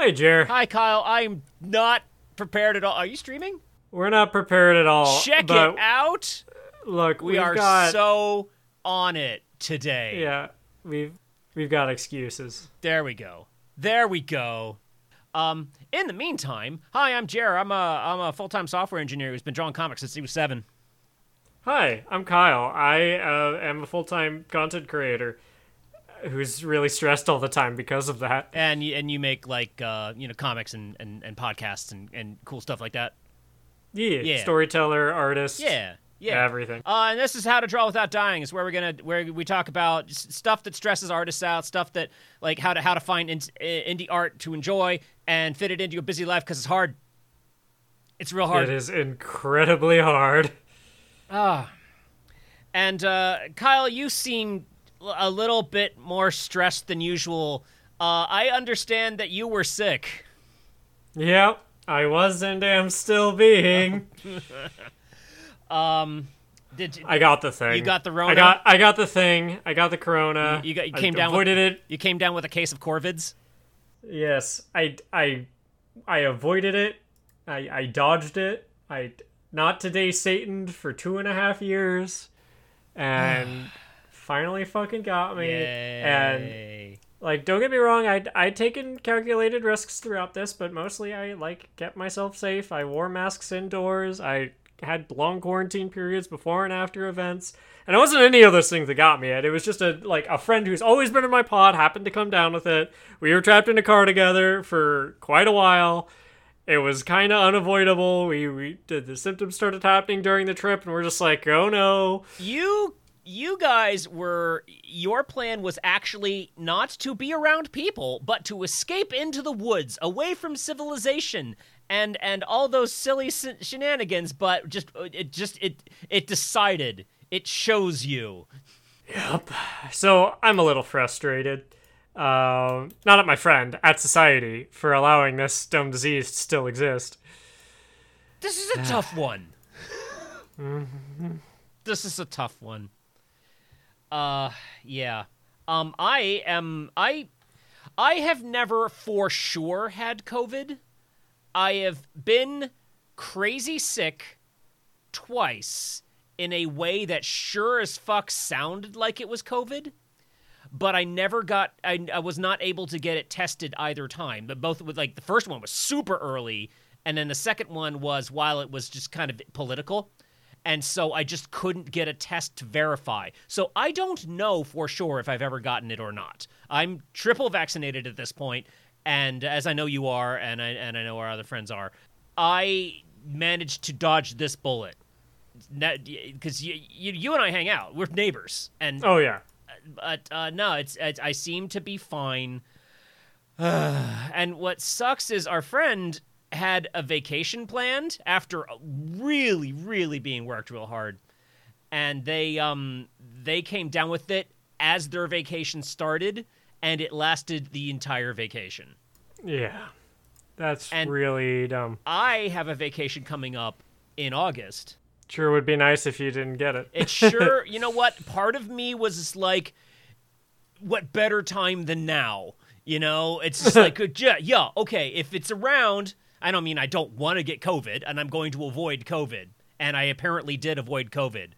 Hi, Jer. Hi, Kyle. I'm not prepared at all. Are you streaming? We're not prepared at all. Check it out. Look, We are got so on it today. yeah, we've we've got excuses. There we go. There we go. Um, in the meantime, hi, I'm Jer. I'm a I'm a full time software engineer who's been drawing comics since he was seven. Hi, I'm Kyle. I uh, am a full-time content creator who's really stressed all the time because of that. And you, and you make like uh, you know comics and, and, and podcasts and, and cool stuff like that. Yeah, Yeah. storyteller, artist, Yeah, yeah. everything. Uh, and this is how to draw without dying. Is where we're gonna where we talk about s- stuff that stresses artists out, stuff that like how to how to find in, indie art to enjoy and fit it into your busy life because it's hard. It's real hard. It is incredibly hard. Ah. And uh, Kyle, you seem a little bit more stressed than usual. Uh, I understand that you were sick. Yep, I was and am still being. Um, did you, I got the thing. You got the Rona? I got I got the thing. I got the corona. you got you I came down avoided with, it. You came down with a case of Corvids. Yes, I I I avoided it. I I dodged it. I not today Satan for two and a half years, and finally fucking got me. And like, don't get me wrong, I I taken calculated risks throughout this, but mostly I like kept myself safe. I wore masks indoors. I had long quarantine periods before and after events. And it wasn't any of those things that got me it. It was just a like a friend who's always been in my pod happened to come down with it. We were trapped in a car together for quite a while. It was kind of unavoidable. We we did the symptoms started happening during the trip, and we're just like, oh no. You you guys were your plan was actually not to be around people, but to escape into the woods, away from civilization and and all those silly s- shenanigans. But just it just it it decided. It shows you. Yep. So I'm a little frustrated. Um, not at my friend, at society for allowing this dumb disease to still exist. This is a tough one. this is a tough one. Uh yeah. Um I am I I have never for sure had COVID. I have been crazy sick twice in a way that sure as fuck sounded like it was COVID but I never got I, I was not able to get it tested either time. But both with like the first one was super early and then the second one was while it was just kind of political. And so I just couldn't get a test to verify. So I don't know for sure if I've ever gotten it or not. I'm triple vaccinated at this point, and as I know you are, and I and I know our other friends are, I managed to dodge this bullet. Because you, you, you and I hang out, we're neighbors, and Oh yeah. but uh, no, it's, it's I seem to be fine. and what sucks is our friend had a vacation planned after really, really being worked real hard, and they um they came down with it as their vacation started, and it lasted the entire vacation. Yeah. That's And- really dumb. I have a vacation coming up in August. Sure would be nice if you didn't get it. It sure, you know what? Part of me was like, what better time than now? You know, it's just like, yeah, yeah, okay, if it's around, I don't mean I don't want to get COVID and I'm going to avoid COVID. And I apparently did avoid COVID.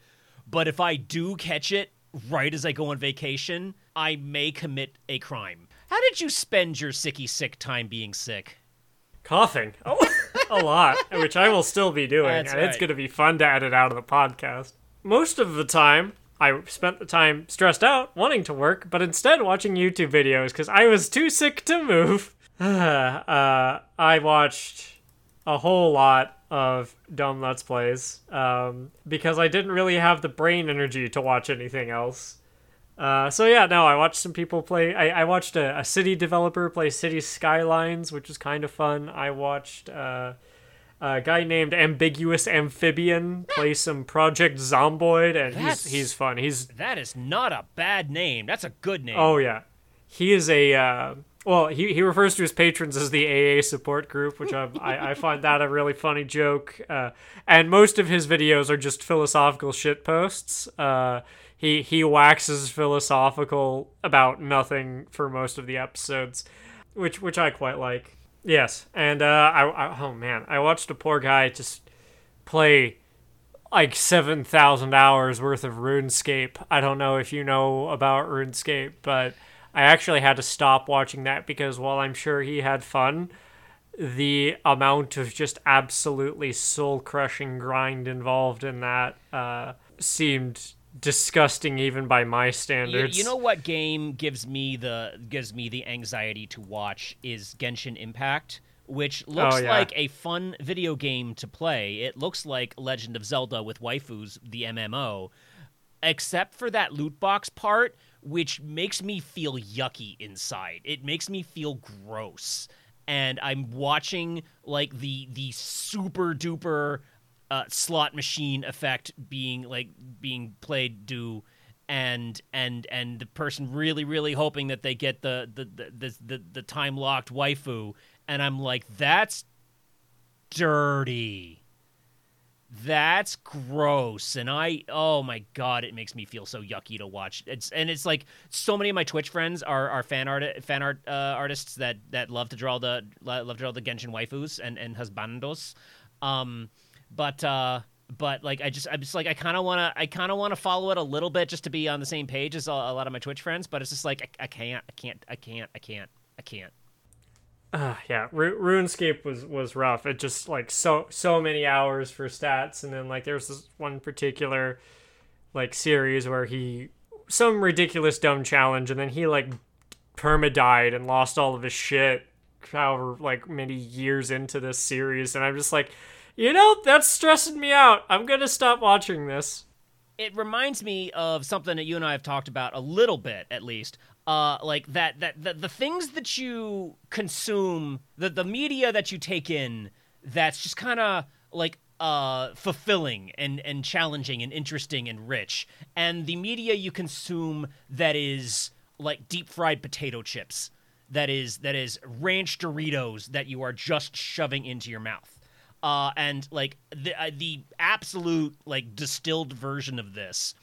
But if I do catch it right as I go on vacation, I may commit a crime. How did you spend your sicky sick time being sick? Coughing. Oh, a lot, which I will still be doing, That's and it's going to be fun to edit out of the podcast. Most of the time, I spent the time stressed out, wanting to work, but instead watching YouTube videos because I was too sick to move. uh, I watched a whole lot of dumb Let's Plays um, because I didn't really have the brain energy to watch anything else. Uh, so yeah, no, I watched some people play. I, I watched a, a city developer play City Skylines, which was kind of fun. I watched uh, a guy named Ambiguous Amphibian play some Project Zomboid, and That's- he's he's fun. He's That is not a bad name. That's a good name. oh yeah, he is a uh, well. He he refers to his patrons as the AA support group, which I I, I find that a really funny joke. Uh, and most of his videos are just philosophical shit posts. Uh, he he waxes philosophical about nothing for most of the episodes, which which I quite like. Yes, and uh, I, I oh man, I watched a poor guy just play like seven thousand hours worth of RuneScape. I don't know if you know about RuneScape, but I actually had to stop watching that because while I'm sure he had fun, the amount of just absolutely soul crushing grind involved in that uh, seemed disgusting even by my You, standards. you know what game gives me the gives me the anxiety to watch is Genshin Impact, which looks Oh, yeah. like a fun video game to play. It looks like Legend of Zelda with waifus, the MMO, except for that loot box part, which makes me feel yucky inside. It makes me feel gross. And I'm watching like the the super duper uh, slot machine effect being like being played do and and and the person really really hoping that they get the the the the, the, the time locked waifu and I'm like that's dirty that's gross and i oh my god it makes me feel so yucky to watch. It's and it's like so many of my twitch friends are, are fan art fan art uh, artists that that love to draw the love to draw the genshin waifus and and husbandos. Um but uh but like i just i'm just like i kind of want to i kind of want to follow it a little bit just to be on the same page as a, a lot of my twitch friends but it's just like I, I can't i can't i can't i can't i can't Uh, yeah, Ru- RuneScape was was rough. It just like so so many hours for stats, and then like there's this one particular like series where he some ridiculous dumb challenge, and then he like perma died and lost all of his shit. However, like many years into this series, and I'm just like, you know, that's stressing me out. I'm gonna stop watching this. it reminds me of something that you and I have talked about a little bit, at least. Uh, like that, that, that the things that you consume, the the media that you take in, that's just kind of like uh fulfilling and and challenging and interesting and rich, and the media you consume that is like deep fried potato chips, that is that is ranch Doritos that you are just shoving into your mouth. Uh, and like the uh, the absolute like distilled version of this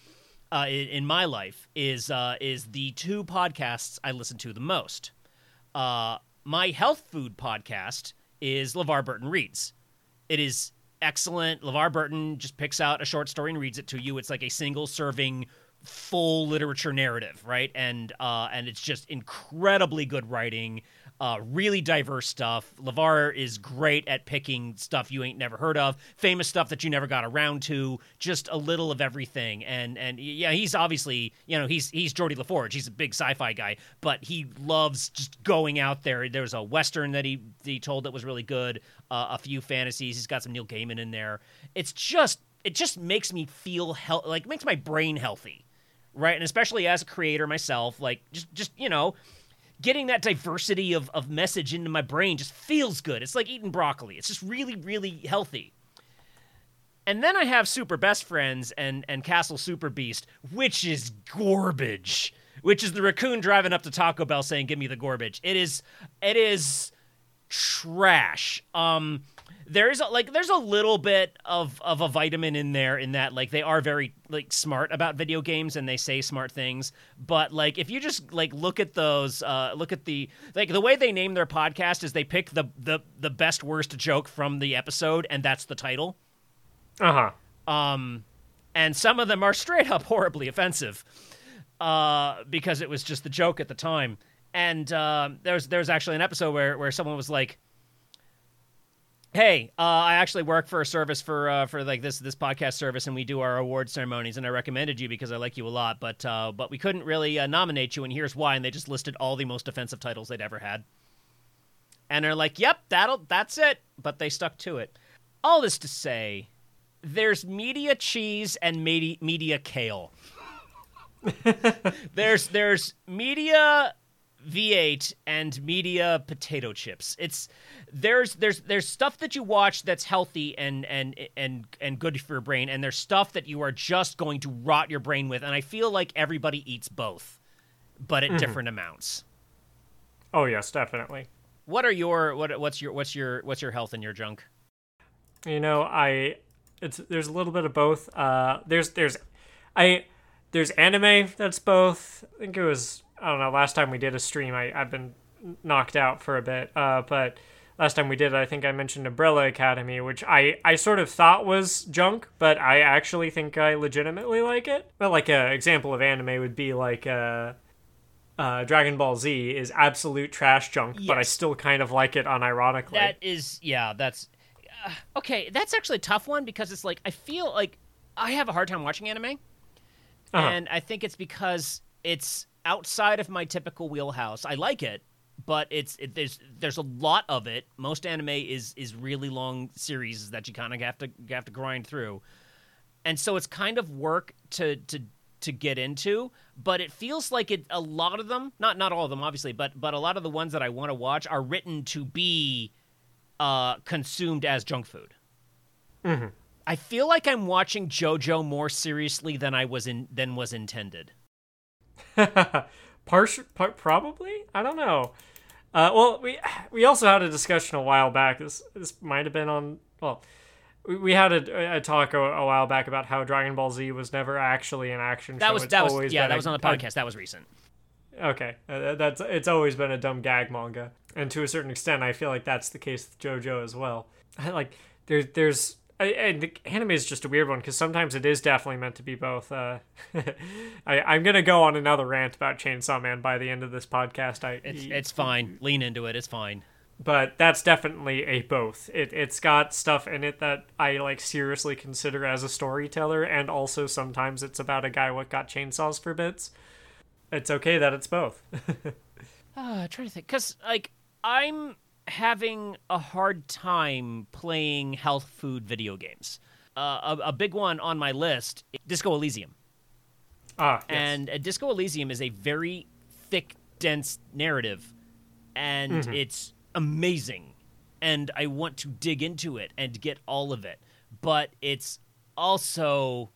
uh, in, in my life is uh, is the two podcasts I listen to the most. Uh, my health food podcast is LeVar Burton Reads. It is excellent. LeVar Burton just picks out a short story and reads it to you. It's like a single serving full literature narrative, right? And uh, and it's just incredibly good writing, uh, really diverse stuff. LeVar is great at picking stuff you ain't never heard of, famous stuff that you never got around to, just a little of everything. And and yeah, he's obviously you know he's he's Geordi La Forge. He's a big sci-fi guy, but he loves just going out there. There was a western that he he told that was really good, uh, a few fantasies. He's got some Neil Gaiman in there. It's just it just makes me feel hel- like makes my brain healthy right and especially as a creator myself like just just you know getting that diversity of, of message into my brain just feels good. It's like eating broccoli. It's just really really healthy. And then i have super best friends and and castle super beast which is garbage which is the raccoon driving up to taco bell saying give me the garbage. It is it is trash. Um there's a, like there's a little bit of of a vitamin in there in that like they are very like smart about video games and they say smart things. But like if you just like look at those uh look at the like the way they name their podcast is they pick the the the best worst joke from the episode and that's the title. Uh huh. um and some of them are straight up horribly offensive uh because it was just the joke at the time. And uh, there's there's actually an episode where where someone was like hey uh, i actually work for a service for uh, for like this this podcast service and we do our award ceremonies and i recommended you because i like you a lot but uh, but we couldn't really uh, nominate you and here's why and they just listed all the most offensive titles they'd ever had. And they're like yep that'll that's it but they stuck to it. All this to say there's media cheese and media, media kale. There's there's media V8 and media potato chips. It's there's there's there's stuff that you watch that's healthy and and and and good for your brain, and there's stuff that you are just going to rot your brain with. And I feel like everybody eats both, but at different amounts. Oh yes, definitely. What are your what what's your what's your what's your health and your junk? You know, I it's there's a little bit of both. Uh, there's there's I there's anime that's both. I think it was I don't know. Last time we did a stream, I I've been knocked out for a bit. Uh, but last time we did I think I mentioned Umbrella Academy, which I, I sort of thought was junk, but I actually think I legitimately like it. But like an example of anime would be like uh, uh, Dragon Ball Z is absolute trash junk, but I still kind of like it unironically. That is, yeah, that's uh, okay. That's actually a tough one because it's like I feel like I have a hard time watching anime, Uh-huh. and I think it's because it's outside of my typical wheelhouse. I like it, but it's it, there's there's a lot of it. Most anime is is really long series that you kind of have to have to grind through, and so it's kind of work to to to get into. But it feels like it a lot of them, not not all of them, obviously, but but a lot of the ones that I want to watch are written to be uh, consumed as junk food. Mm-hmm. I feel like I'm watching JoJo more seriously than I was in than was intended. Partial, par- probably. I don't know. Uh, well, we we also had a discussion a while back. This this might have been on. Well, we, we had a, a talk a, a while back about how Dragon Ball Z was never actually an action That show. was It's that was yeah, that a- was on the podcast. That was recent. Okay, uh, that's it's always been a dumb gag manga, and to a certain extent, I feel like that's the case with JoJo as well. like there's there's and the anime is just a weird one because sometimes it is definitely meant to be both. Uh, I I'm gonna go on another rant about Chainsaw Man by the end of this podcast. I It's it's fine. Lean into it. It's fine. but that's definitely a both. It it's got stuff in it that I like seriously consider as a storyteller, and also sometimes it's about a guy what got chainsaws for bits. It's okay that it's both. Uh, I'm trying to think, cause like I'm having a hard time playing health food video games. Uh, a, a big one on my list, Disco Elysium. ah, yes. And uh, Disco Elysium is a very thick, dense narrative, and it's amazing. And I want to dig into it and get all of it, but it's also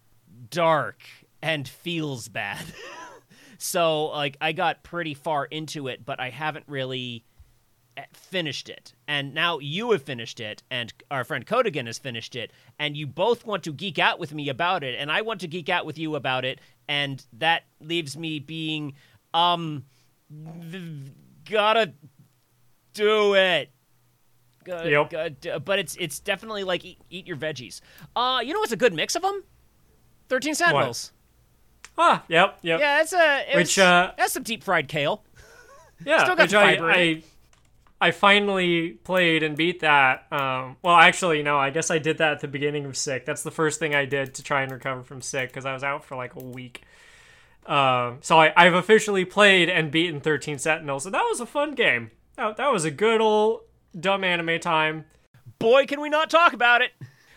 dark and feels bad. so, like, I got pretty far into it, but I haven't really finished it. And now you have finished it, and our friend Codigan has finished it, and you both want to geek out with me about it, and I want to geek out with you about it, and that leaves me being, um, gotta do it. Gotta, Yep. do- but it's it's definitely like eat, eat your veggies. Uh, you know what's a good mix of them? Thirteen Sentinels. ah, yep, yep. Yeah, it's a it's, Which, uh, that's some deep fried kale. Yeah, Still got which I, fiber in I, I finally played and beat that. Um, well, actually, no, I guess I did that at the beginning of Sick. That's the first thing I did to try and recover from Sick because I was out for like a week. Um, so I, I've officially played and beaten 13 Sentinels, and that was a fun game. That, that was a good old dumb anime time. Boy, can we not talk about it?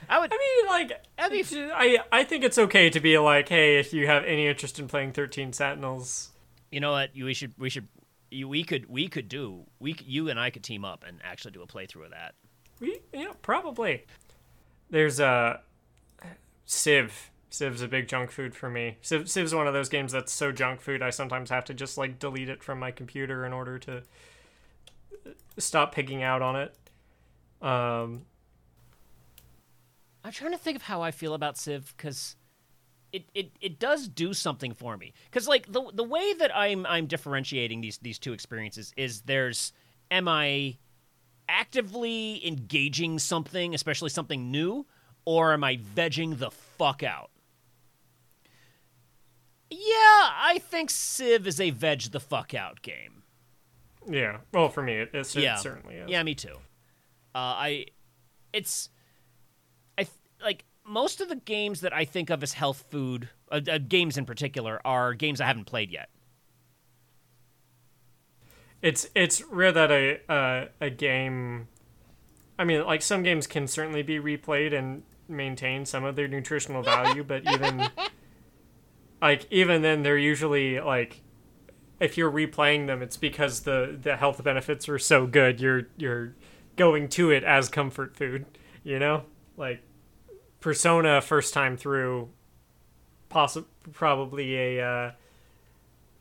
I would. I mean, like, That'd be- it's- I, I think it's okay to be like, hey, if you have any interest in playing 13 Sentinels, You know what? We should. We should. You, we could. We could do. We. You and I could team up and actually do a playthrough of that. We, yeah, probably. There's a Civ. Civ's a big junk food for me. Civ, Civ's one of those games that's so junk food I sometimes have to just like delete it from my computer in order to stop picking out on it. Um, I'm trying to think of how I feel about Civ because it, it, it does do something for me. Because like the the way that I'm I'm differentiating these these two experiences is there's am I actively engaging something, especially something new, or am I vegging the fuck out? Yeah, I think Civ is a veg the fuck out game. yeah. Well, for me, it, yeah, it certainly is. Yeah, me too. Uh, I, it's, I like most of the games that I think of as health food, uh, uh, games in particular, are games I haven't played yet. It's it's rare that a uh, a game. I mean, like some games can certainly be replayed and maintain some of their nutritional value, but even like even then, they're usually like if you're replaying them, it's because the the health benefits are so good. You're you're going to it as comfort food. You know, like Persona first time through, possi- probably a uh,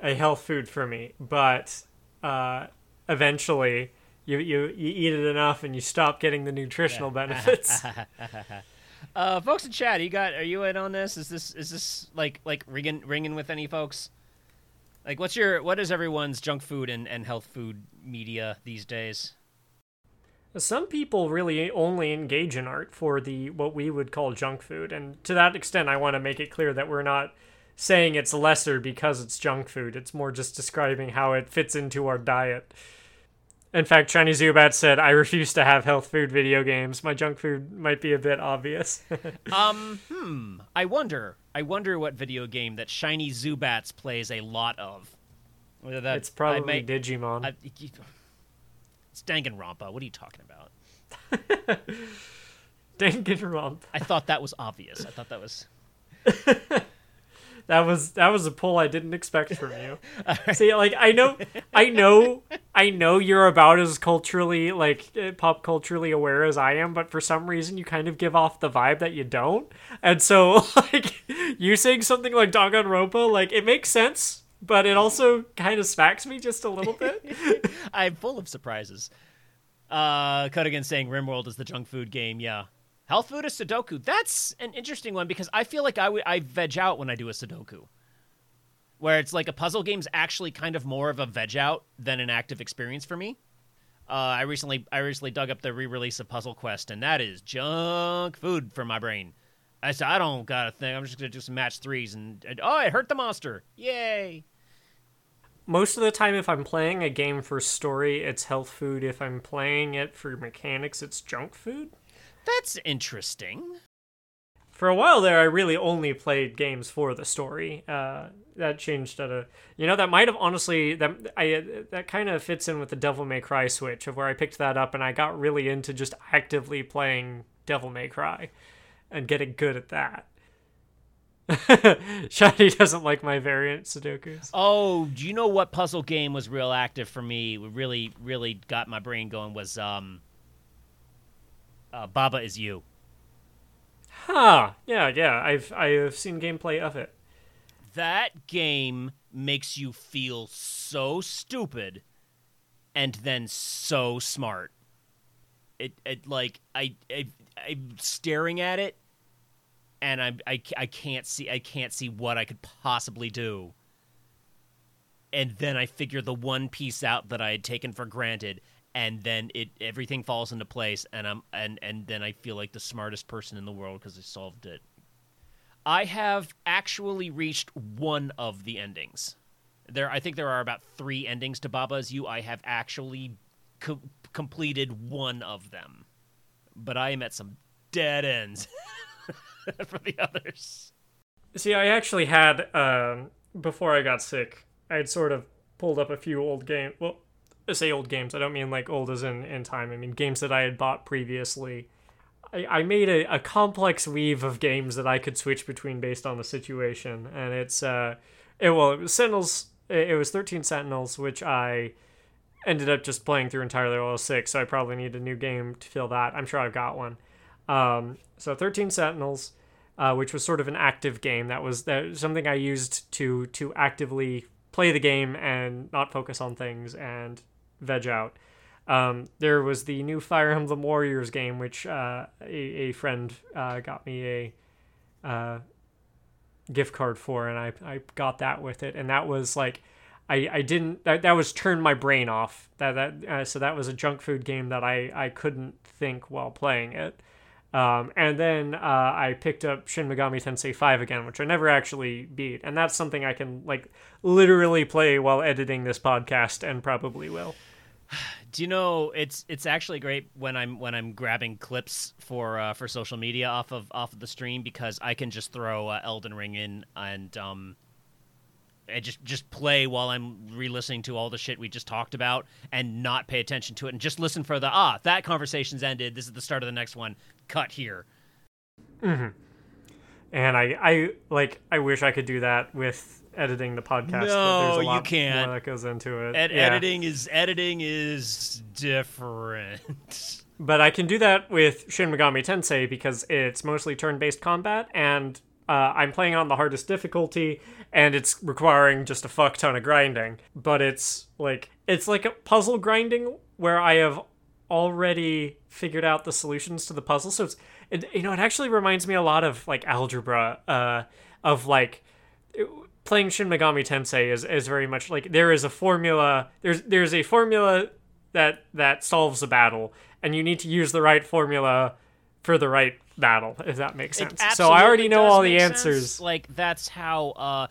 a health food for me, but uh, eventually you, you you eat it enough and you stop getting the nutritional benefits. Uh, folks in chat, you got? Are you in on this? Is this is this like like ringing ringing with any folks? Like, what's your what is everyone's junk food and, and health food media these days? Some people really only engage in art for the what we would call junk food, and to that extent, I want to make it clear that we're not saying it's lesser because it's junk food. It's more just describing how it fits into our diet. In fact, Shiny Zubat said, "I refuse to have health food video games. My junk food might be a bit obvious." um, hmm. I wonder. I wonder what video game that Shiny Zubats plays a lot of. Whether that it's probably I may, Digimon. I, it's Danganronpa. What are you talking about? Danganronpa. I thought that was obvious. I thought that was. that was that was a pull I didn't expect from you. right. See, like I know, I know, I know you're about as culturally like eh, pop culturally aware as I am, but for some reason you kind of give off the vibe that you don't. And so, like you saying something like Danganronpa, like it makes sense but it also kind of smacks me just a little bit. I'm full of surprises. Uh, Again saying RimWorld is the junk food game. Yeah. Health food is Sudoku. That's an interesting one because I feel like I, w- I veg out when I do a Sudoku. Where it's like a puzzle game's actually kind of more of a veg out than an active experience for me. Uh, I recently I recently dug up the re-release of Puzzle Quest, and that is junk food for my brain. I said I don't got a thing. I'm just gonna do some match threes, and, and oh, it hurt the monster! Yay! Most of the time if i'm playing a game for story it's health food. If i'm playing it for mechanics it's junk food. That's interesting. For a while there i really only played games for the story. Uh, that changed at a you know that might have honestly that i that kind of fits in with the devil may cry switch of where i picked that up and i got really into just actively playing devil may cry and getting good at that Shiny doesn't like my variant Sudokus. Oh, do you know what puzzle game was real active for me? Really, really got my brain going. Was um, uh, Baba is you. Huh? Yeah, yeah. I've I've seen gameplay of it. That game makes you feel so stupid, and then so smart. It it like I I I'm staring at it and I, I, I can't see I can't see what I could possibly do. And then I figure the one piece out that I had taken for granted, and then it everything falls into place, and I'm and and then I feel like the smartest person in the world because I solved it. I have actually reached one of the endings. There, I think there are about three endings to Baba's You. I have actually co- completed one of them, but I am at some dead ends. for the others. See, I actually had um, before I got sick. I had sort of pulled up a few old games. Well, I say old games. I don't mean like old as in in time. I mean games that I had bought previously. I, I made a, a complex weave of games that I could switch between based on the situation, and it's uh, it well, it was Sentinels. It was Thirteen Sentinels, which I ended up just playing through entirely was sick. So I probably need a new game to fill that. I'm sure I've got one. Um, so 13 Sentinels, uh, which was sort of an active game. That was that something I used to to actively play the game and not focus on things and veg out. Um, there was the new Fire Emblem Warriors game, which uh, a, a friend uh, got me a uh, gift card for, and I, I got that with it. And that was like, I, I didn't, that, that was turn my brain off. That, that, uh, so that was a junk food game that I, I couldn't think while playing it. Um, and then uh, I picked up Shin Megami Tensei 5 again, which I never actually beat. And that's something I can like literally play while editing this podcast and probably will. Do you know it's it's actually great when I'm when I'm grabbing clips for uh, for social media off of off of the stream because I can just throw uh, Elden Ring in and um and just just play while I'm re-listening to all the shit we just talked about and not pay attention to it and just listen for the ah that conversation's ended. This is the start of the next one. Cut here. Mm-hmm. And I I like I wish I could do that with editing the podcast. No, you can't. that goes into it. Ed- yeah. Editing is editing is different. but I can do that with Shin Megami Tensei because it's mostly turn-based combat and uh, I'm playing on the hardest difficulty, and it's requiring just a fuck ton of grinding. But it's like it's like a puzzle grinding where I have already figured out the solutions to the puzzle. So it's it, you know it actually reminds me a lot of like algebra, uh, of like playing Shin Megami Tensei is is very much like there is a formula. There's there's a formula that that solves a battle, and you need to use the right formula for the right battle, if that makes sense. So I already know all the sense. answers. Like that's how uh,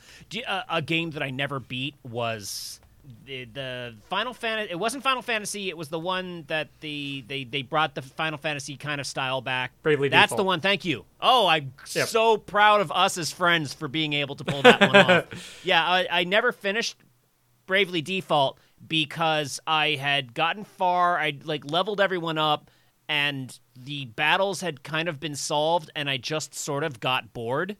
uh, a game that I never beat was the, the Final Fantasy. It wasn't Final Fantasy. It was the one that the they they brought the Final Fantasy kind of style back. Bravely Default. That's Default. the one. Thank you. Oh, I'm Yep. so proud of us as friends for being able to pull that one off. Yeah, I, I never finished Bravely Default because I had gotten far. I like leveled everyone up, and the battles had kind of been solved, and I just sort of got bored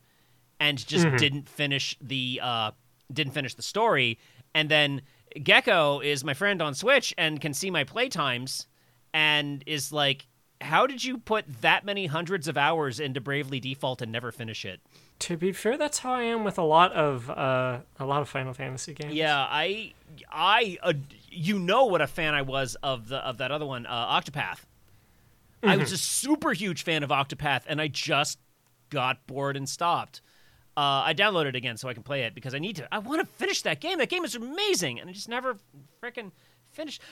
and just didn't finish the uh, didn't finish the story. And then Gecko is my friend on Switch and can see my playtimes, and is like. How did you put that many hundreds of hours into Bravely Default and never finish it? To be fair, that's how I am with a lot of uh, a lot of Final Fantasy games. Yeah, I, I, uh, you know what a fan I was of the of that other one, uh, Octopath. I was a super huge fan of Octopath, and I just got bored and stopped. Uh, I downloaded it again so I can play it because I need to. I want to finish that game. That game is amazing, and I just never freaking finished.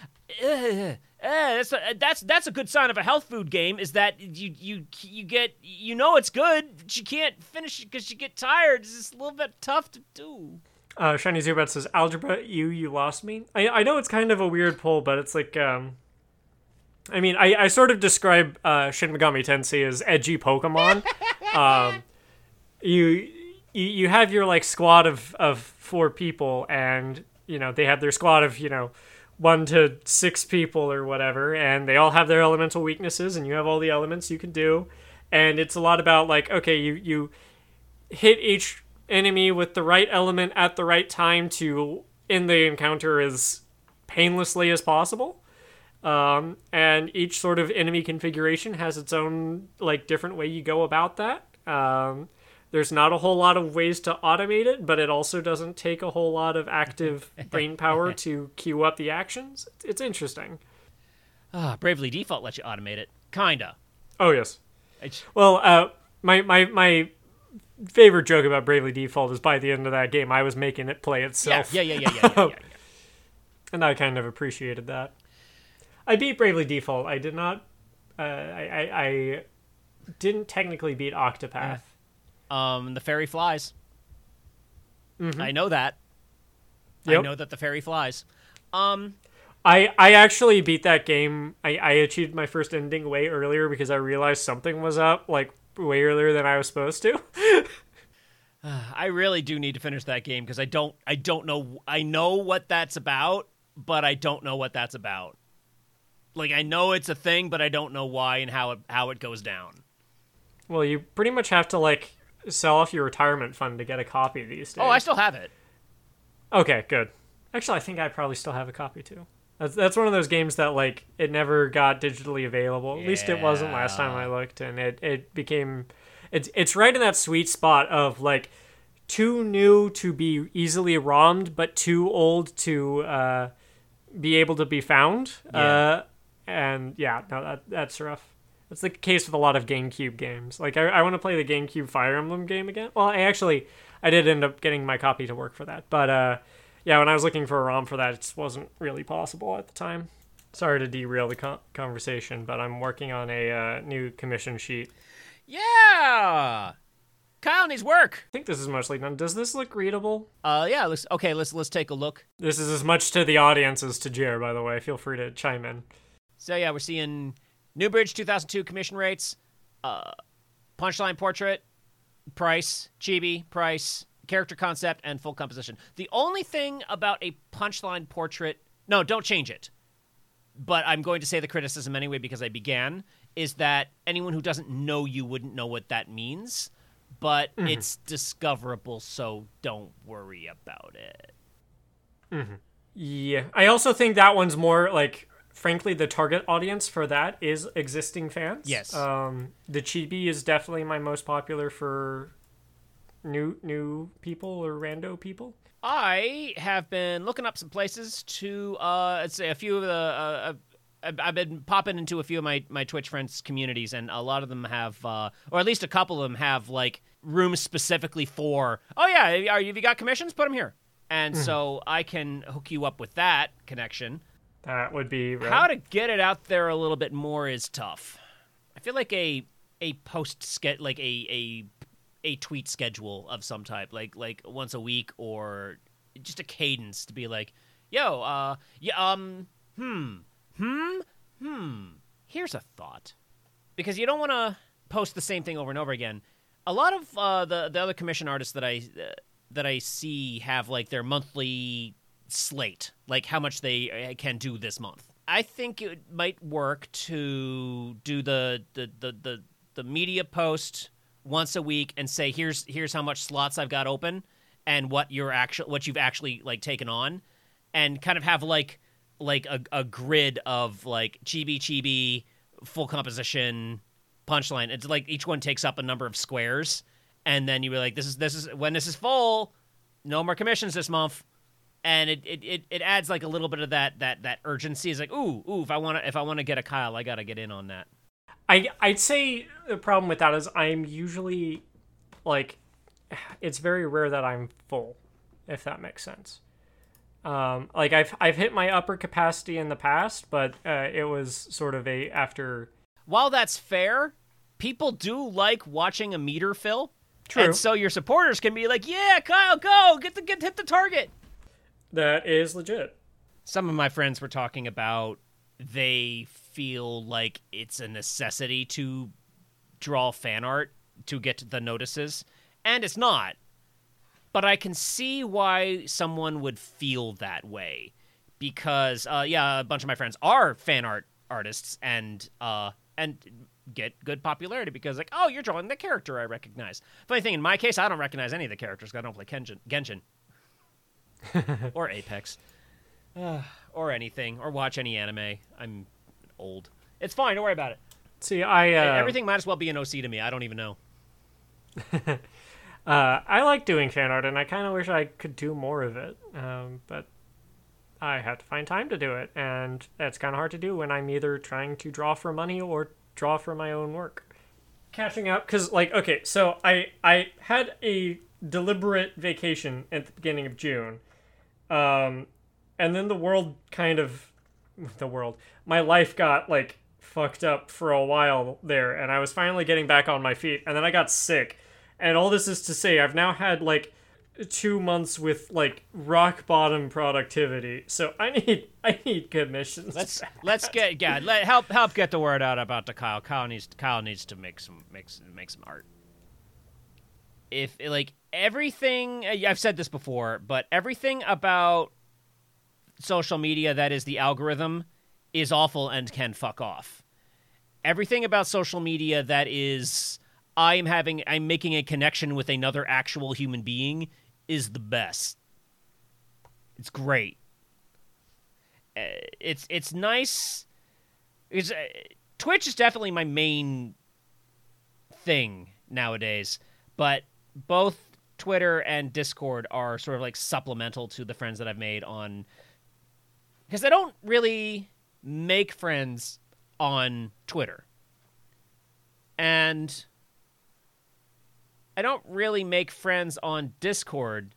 Uh, that's a, that's that's a good sign of a health food game. Is that you you you get you know it's good, but you can't finish it because you get tired. It's just a little bit tough to do. Uh, Shiny Zubat says, "Algebra, you you lost me." I I know it's kind of a weird poll, but it's like, um, I mean, I I sort of describe uh, Shin Megami Tensei as edgy Pokemon. um, you you you have your like squad of of four people, and you know they have their squad of you know one to six people or whatever, and they all have their elemental weaknesses, and you have all the elements you can do, and it's a lot about like, okay, you you hit each enemy with the right element at the right time to end the encounter as painlessly as possible. Um, and each sort of enemy configuration has its own like different way you go about that. Um, there's not a whole lot of ways to automate it, but it also doesn't take a whole lot of active brain power to queue up the actions. It's interesting. Ah, Bravely Default lets you automate it. Kinda. Oh yes. Well, uh, my my my favorite joke about Bravely Default is by the end of that game, I was making it play yeah, itself. yeah, yeah, yeah, yeah, yeah, yeah, yeah. and I kind of appreciated that. I beat Bravely Default. I did not. Uh, I, I I didn't technically beat Octopath. Um, the fairy flies. I know that. I know that the fairy flies. Um, I I actually beat that game. I I achieved my first ending way earlier because I realized something was up like way earlier than I was supposed to. I really do need to finish that game because I don't. I don't know. I know what that's about, but I don't know what that's about. Like I know it's a thing, but I don't know why and how it how it goes down. well, you pretty much have to like sell off your retirement fund to get a copy these days. Oh, I still have it. Okay, good. Actually, I think I probably still have a copy too. That's that's one of those games that like it never got digitally available. At least it wasn't last time I looked, and it it became it's it's right in that sweet spot of like too new to be easily ROMmed, but too old to uh, be able to be found. Yeah. Uh, and yeah, no, that that's rough. That's the case with a lot of GameCube games. Like I, I want to play the GameCube Fire Emblem game again. Well, I actually I did end up getting my copy to work for that, but uh, yeah, when I was looking for a ROM for that, it wasn't really possible at the time. Sorry to derail the con- conversation, but I'm working on a uh, new commission sheet. Yeah, Kyle needs work. I think this is mostly done. Does this look readable? Uh, yeah. Let's okay. Let's let's take a look. This is as much to the audience as to Jer, by the way. Feel free to chime in. So yeah, we're seeing Knewbridge 2002 commission rates, uh, punchline portrait, price, chibi, price, character concept, and full composition. The only thing about a punchline portrait, no, don't change it. But I'm going to say the criticism anyway because I began is that anyone who doesn't know you wouldn't know what that means, but it's discoverable, so don't worry about it. Yeah, I also think that one's more like, frankly, the target audience for that is existing fans. Yes. Um, the chibi is definitely my most popular for new new people or rando people. I have been looking up some places to, uh, let's say a few of the, uh, I've I've been popping into a few of my, my Twitch friends' communities, and a lot of them have, uh, or at least a couple of them have, like, rooms specifically for, oh, yeah, are, you, have you got commissions? Put them here. And so I can hook you up with that connection. That would be. How to get it out there a little bit more is tough. I feel like a a post ske- like a a a tweet schedule of some type, like like once a week or just a cadence to be like, "Yo, uh, yeah, um, hmm, hmm, hmm." Here's a thought, because you don't want to post the same thing over and over again. A lot of uh, the the other commission artists that I uh, that I see have like their monthly slate, like how much they uh, can do this month. I think it might work to do the the the the, the media post once a week and say here's here's how much slots I've got open and what you're actually what you've actually like taken on and kind of have like like a, a grid of like chibi chibi full composition punchline it's like each one takes up a number of squares and then you were like this is this is when this is full no more commissions this month and it, it, it, it adds like a little bit of that that that urgency It's like ooh ooh if i want to if i want to get a kyle i gotta get in on that I I'd say the problem with that is I'm usually like it's very rare that I'm full, if that makes sense. Um, like I've I've hit my upper capacity in the past, but uh, it was sort of a after. while that's fair people do like watching a meter fill True. and so your supporters can be like yeah kyle go get the get hit the target That is legit. some of my friends were talking about they feel like it's a necessity to draw fan art to get the notices and it's not but i can see why someone would feel that way because uh, yeah a bunch of my friends are fan art artists and uh, and get good popularity because like oh you're drawing the character i recognize funny thing in my case i don't recognize any of the characters i don't play Genshin, Genshin. or apex uh, or anything, or watch any anime. I'm old. It's fine. Don't worry about it. See, I uh, Everything might as well be an OC to me. I don't even know. uh, I like doing fan art, and I kind of wish I could do more of it. Um, but I have to find time to do it, and that's kind of hard to do when I'm either trying to draw for money or draw for my own work. Catching up, because like, okay, so I I had a deliberate vacation at the beginning of June, um, and then the world kind of the world my life got like fucked up for a while there and i was finally getting back on my feet and then i got sick and all this is to say i've now had like two months with like rock bottom productivity so i need i need commissions Let's let's get yeah. Let help help get the word out about the Kyle. Kyle needs Kyle needs to make some make some, make some art. If like everything, uh, I've said this before, but everything about social media that is the algorithm is awful and can fuck off. Everything about social media that is I'm having I'm making a connection with another actual human being is the best. It's great. Uh, it's it's nice. It's, uh, Twitch is definitely my main thing nowadays, but both Twitter and Discord are sort of like supplemental to the friends that I've made on because I don't really make friends on Twitter. And I don't really make friends on Discord.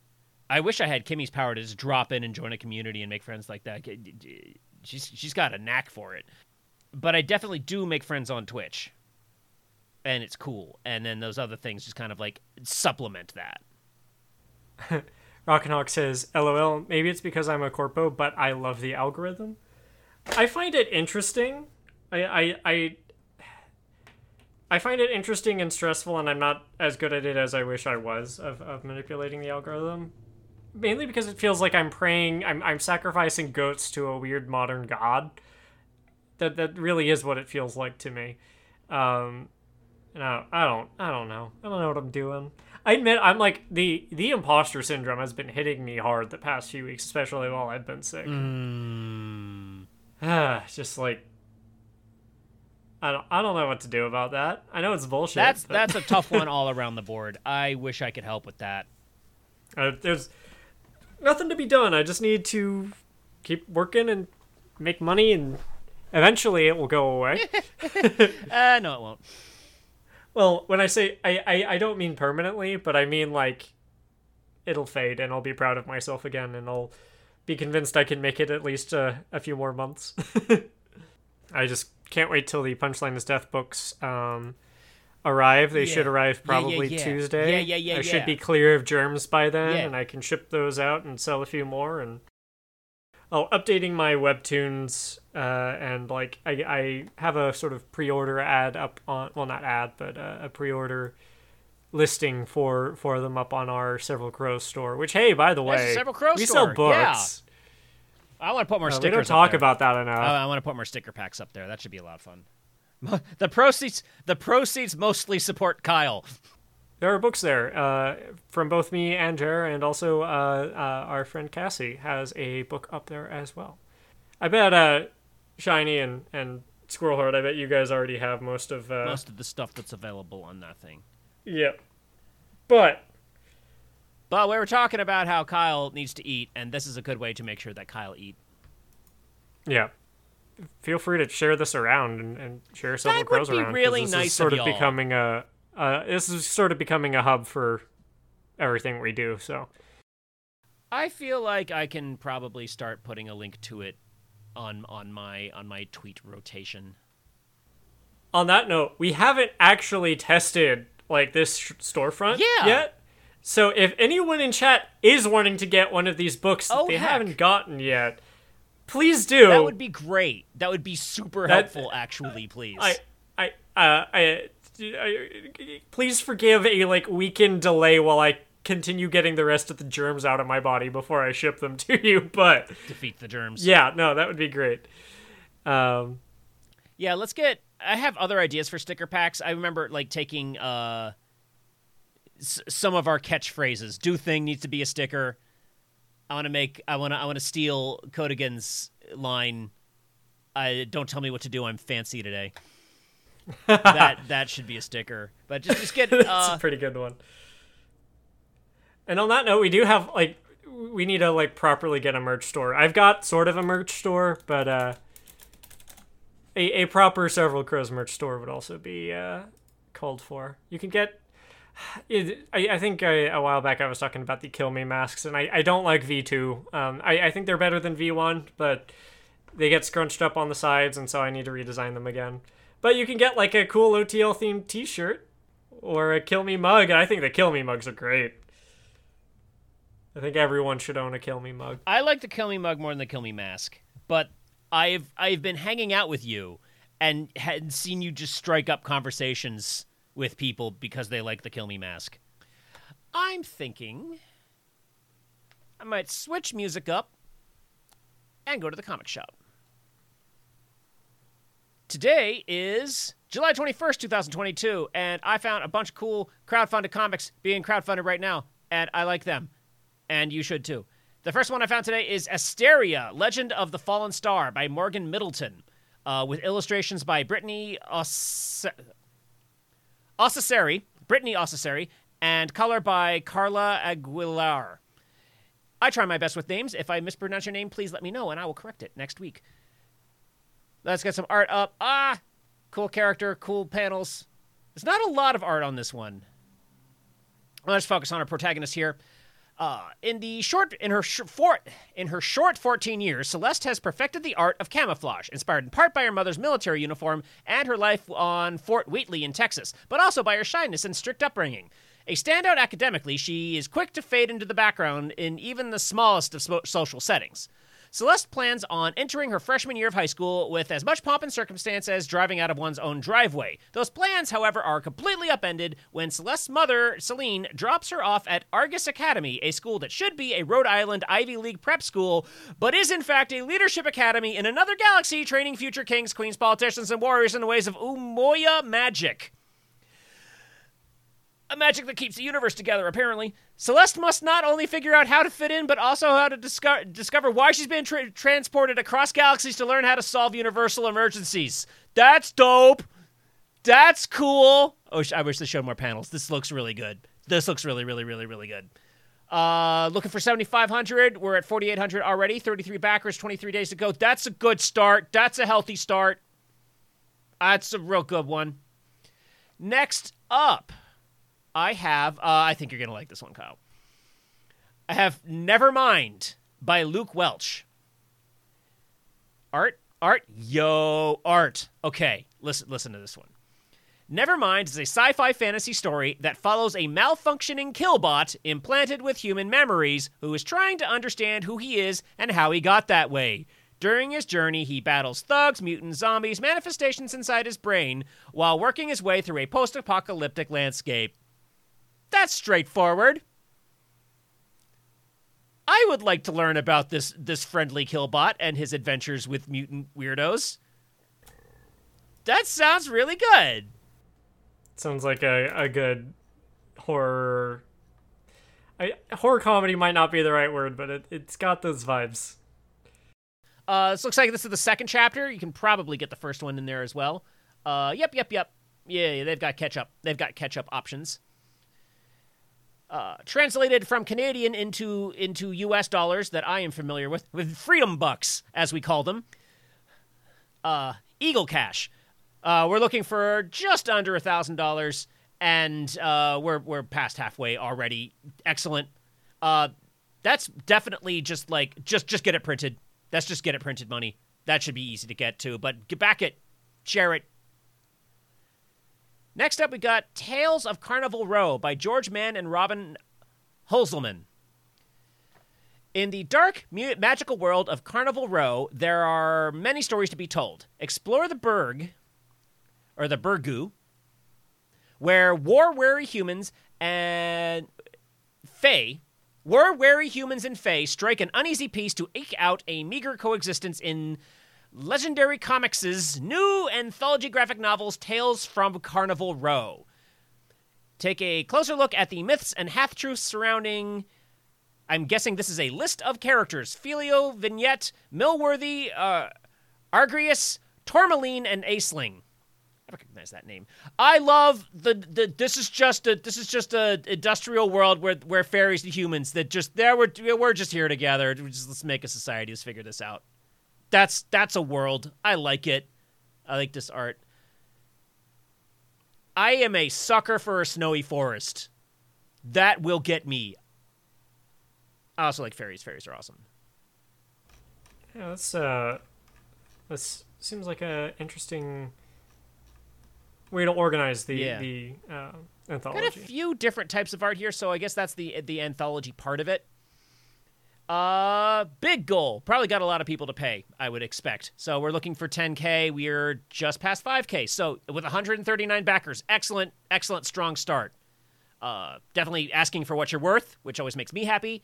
I wish I had Kimmy's power to just drop in and join a community and make friends like that. She's she's got a knack for it. But I definitely do make friends on Twitch. And it's cool. And then those other things just kind of like supplement that. Rockenhawk says, LOL, maybe it's because I'm a corpo, but I love the algorithm. I find it interesting. I, I, I, I find it interesting and stressful, and I'm not as good at it as I wish I was of, of manipulating the algorithm. Mainly because it feels like I'm praying, I'm, I'm sacrificing goats to a weird modern god. That that really is what it feels like to me. Um, and I, I don't, I don't know. I don't know what I'm doing. I admit I'm like the the imposter syndrome has been hitting me hard the past few weeks, especially while I've been sick. Mm. Just like I don't I don't know what to do about that. I know it's bullshit. That's but, that's a tough one all around the board. I wish I could help with that. uh, there's nothing to be done. I just need to keep working and make money, and eventually it will go away. Uh, no, it won't. Well, when I say I, I I don't mean permanently, but I mean like it'll fade, and I'll be proud of myself again, and I'll be convinced I can make it at least uh, a few more months. I just can't wait till the Punchline is Death books um, arrive. They Yeah. should arrive Yeah, yeah, probably yeah. Tuesday. Yeah, yeah, yeah, I should be clear of germs by then, and I can ship those out and sell a few more. And oh, updating my webtoons uh, and like I, I have a sort of pre-order ad up on well not ad but uh, a pre-order listing for for them up on our Several Crows store. Which hey, by the way, Several Crows we store, sell yeah. books. I want to put more Uh, stickers. we don't talk about that enough. I, I want to put more sticker packs up there. That should be a lot of fun. The proceeds, the proceeds mostly support Kyle. There are books there uh, from both me and Jer, and also uh, uh, our friend Cassie has a book up there as well. I bet uh, Shiny and, and Squirrelheart, I bet you guys already have most of. Uh, Most of the stuff that's available on that thing. Yep. But But we were talking about how Kyle needs to eat, and this is a good way to make sure that Kyle eat. yeah, feel free to share this around and, and share several crows be around. really this nice is sort of of, becoming a. Uh, this is sort of becoming a hub for everything we do. So I feel like I can probably start putting a link to it on on my on my tweet rotation. on that note, we haven't actually tested like this sh- storefront Yeah. yet. So if anyone in chat is wanting to get one of these books that Oh, they heck. haven't gotten yet, please do. That would be great. That would be super That- helpful, actually. Please. I I uh I, I please forgive a like weekend delay while I continue getting the rest of the germs out of my body before I ship them to you. But defeat the germs. yeah, no, that would be great. Um, Yeah, let's get. I have other ideas for sticker packs. I remember like taking uh, s- some of our catchphrases. Do thing needs to be a sticker. I want to make. I want to. I want to steal Codigan's line. I don't tell me what to do. I'm fancy today. That that should be a sticker. But just just get. That's Uh, a pretty good one. And on that note, we do have like we need to like properly get a merch store. I've got sort of a merch store, but uh a, a proper several crows merch store would also be uh called for. You can get it, I, I think I, a while back I was talking about the kill me masks, and I, I don't like V2. Um, I, I think they're better than V1, but they get scrunched up on the sides, and so I need to redesign them again. But you can get like a cool OTL themed T-shirt or a Kill Me mug. and I think the Kill Me mugs are great. I think everyone should own a Kill Me mug. I like the kill me mug more than the kill me mask, but I've I've been hanging out with you and had seen you just strike up conversations with people because they like the kill me mask. I'm thinking I might switch music up and go to the comic shop. Today is July 21st, 2022, and I found a bunch of cool crowdfunded comics being crowdfunded right now, and I like them and you should too. The first one I found today is Asteria, Legend of the Fallen Star by Morgan Middleton, uh, with illustrations by Brittany Os- Ossesseri, Brittany Ossesseri, and color by Carla Aguilar. I try my best with names. If I mispronounce your name, please let me know, and I will correct it next week. Let's get some art up. Ah, cool character, cool panels. There's not a lot of art on this one. Let's focus on our protagonist here. Uh, in the short, in her sh- in her short 14 years, Celeste has perfected the art of camouflage, inspired in part by her mother's military uniform and her life on Fort Wheatley in Texas, but also by her shyness and strict upbringing. A standout academically, she is quick to fade into the background in even the smallest of social settings. Celeste plans on entering her freshman year of high school with as much pomp and circumstance as driving out of one's own driveway. Those plans, however, are completely upended when Celeste's mother, Celine, drops her off at Argus Academy, a school that should be a Rhode Island Ivy League prep school, but is in fact a leadership academy in another galaxy training future kings, queens, politicians, and warriors in the ways of Umoya magic a magic that keeps the universe together, apparently. Celeste must not only figure out how to fit in, but also how to disco- discover why she's been tra- transported across galaxies to learn how to solve universal emergencies. That's dope. That's cool. Oh, I wish they showed more panels. This looks really good. This looks really, really, really, really good. Uh, looking for 7,500. We're at 4,800 already. 33 backers, 23 days to go. That's a good start. That's a healthy start. That's a real good one. Next up. I have, uh, I think you're going to like this one, Kyle. I have Never Mind by Luke Welch. Art, art, yo, art. Okay, listen, listen to this one. Never Mind is a sci fi fantasy story that follows a malfunctioning killbot implanted with human memories who is trying to understand who he is and how he got that way. During his journey, he battles thugs, mutants, zombies, manifestations inside his brain, while working his way through a post apocalyptic landscape. That's straightforward. I would like to learn about this this friendly killbot and his adventures with mutant weirdos. That sounds really good. Sounds like a, a good horror. I, horror comedy might not be the right word, but it, it's got those vibes. Uh, this looks like this is the second chapter. You can probably get the first one in there as well. Uh, yep, yep, yep. Yeah, yeah they've got catch up. They've got catch up options. Uh, translated from Canadian into into U.S. dollars that I am familiar with, with freedom bucks as we call them. Uh, Eagle Cash. Uh, we're looking for just under a thousand dollars, and uh, we're we're past halfway already. Excellent. Uh, that's definitely just like just just get it printed. That's just get it printed money. That should be easy to get to. But get back it, share it. Next up, we got Tales of Carnival Row by George Mann and Robin Hoelzemann. In the dark, magical world of Carnival Row, there are many stories to be told. Explore the Burg, or the Burgu, where war-weary humans and Fae, war-weary humans and Fae strike an uneasy peace to eke out a meager coexistence in Legendary Comics' new anthology graphic novels Tales from Carnival Row. Take a closer look at the myths and half truths surrounding. I'm guessing this is a list of characters Filio, Vignette, Millworthy, uh, Argrius, Tourmaline, and Aisling. I recognize that name. I love the, the this is just a this is just a industrial world where where fairies and humans that just there we're we're just here together. Just, let's make a society. Let's figure this out that's that's a world. I like it. I like this art. I am a sucker for a snowy forest. That will get me. I also like fairies. Fairies are awesome. Yeah, that's uh, this seems like a interesting way to organize the yeah. the uh, anthology. Got a few different types of art here, so I guess that's the the anthology part of it. Uh, big goal. Probably got a lot of people to pay, I would expect. So we're looking for 10K. We're just past 5K. So with 139 backers, excellent, excellent, strong start. Uh, definitely asking for what you're worth, which always makes me happy.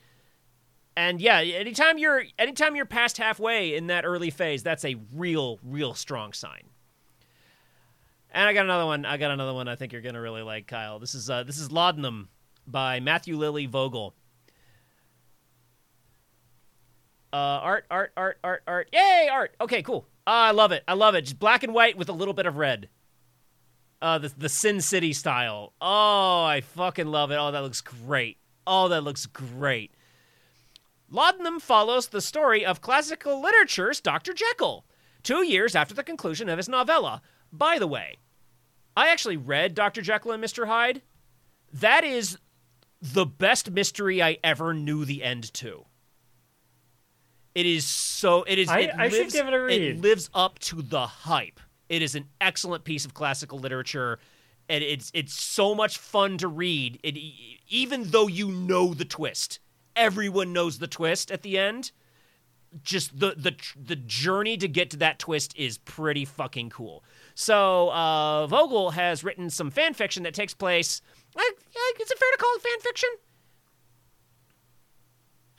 And yeah, anytime you're anytime you're past halfway in that early phase, that's a real, real strong sign. And I got another one. I got another one. I think you're gonna really like, Kyle. This is uh, this is Laudanum by Mathew Lily Vogel. Uh, art, art, art, art, art. Yay, art. Okay, cool. Uh, I love it. I love it. Just black and white with a little bit of red. Uh, the the Sin City style. Oh, I fucking love it. Oh, that looks great. Oh, that looks great. Laudanum follows the story of classical literature's Dr. Jekyll, two years after the conclusion of his novella. By the way, I actually read Dr. Jekyll and Mr. Hyde. That is the best mystery I ever knew the end to. It is so. It is. I, it I lives, should give it a read. It lives up to the hype. It is an excellent piece of classical literature, and it's it's so much fun to read. It even though you know the twist, everyone knows the twist at the end. Just the the the journey to get to that twist is pretty fucking cool. So uh, Vogel has written some fan fiction that takes place. Is it fair to call it fan fiction?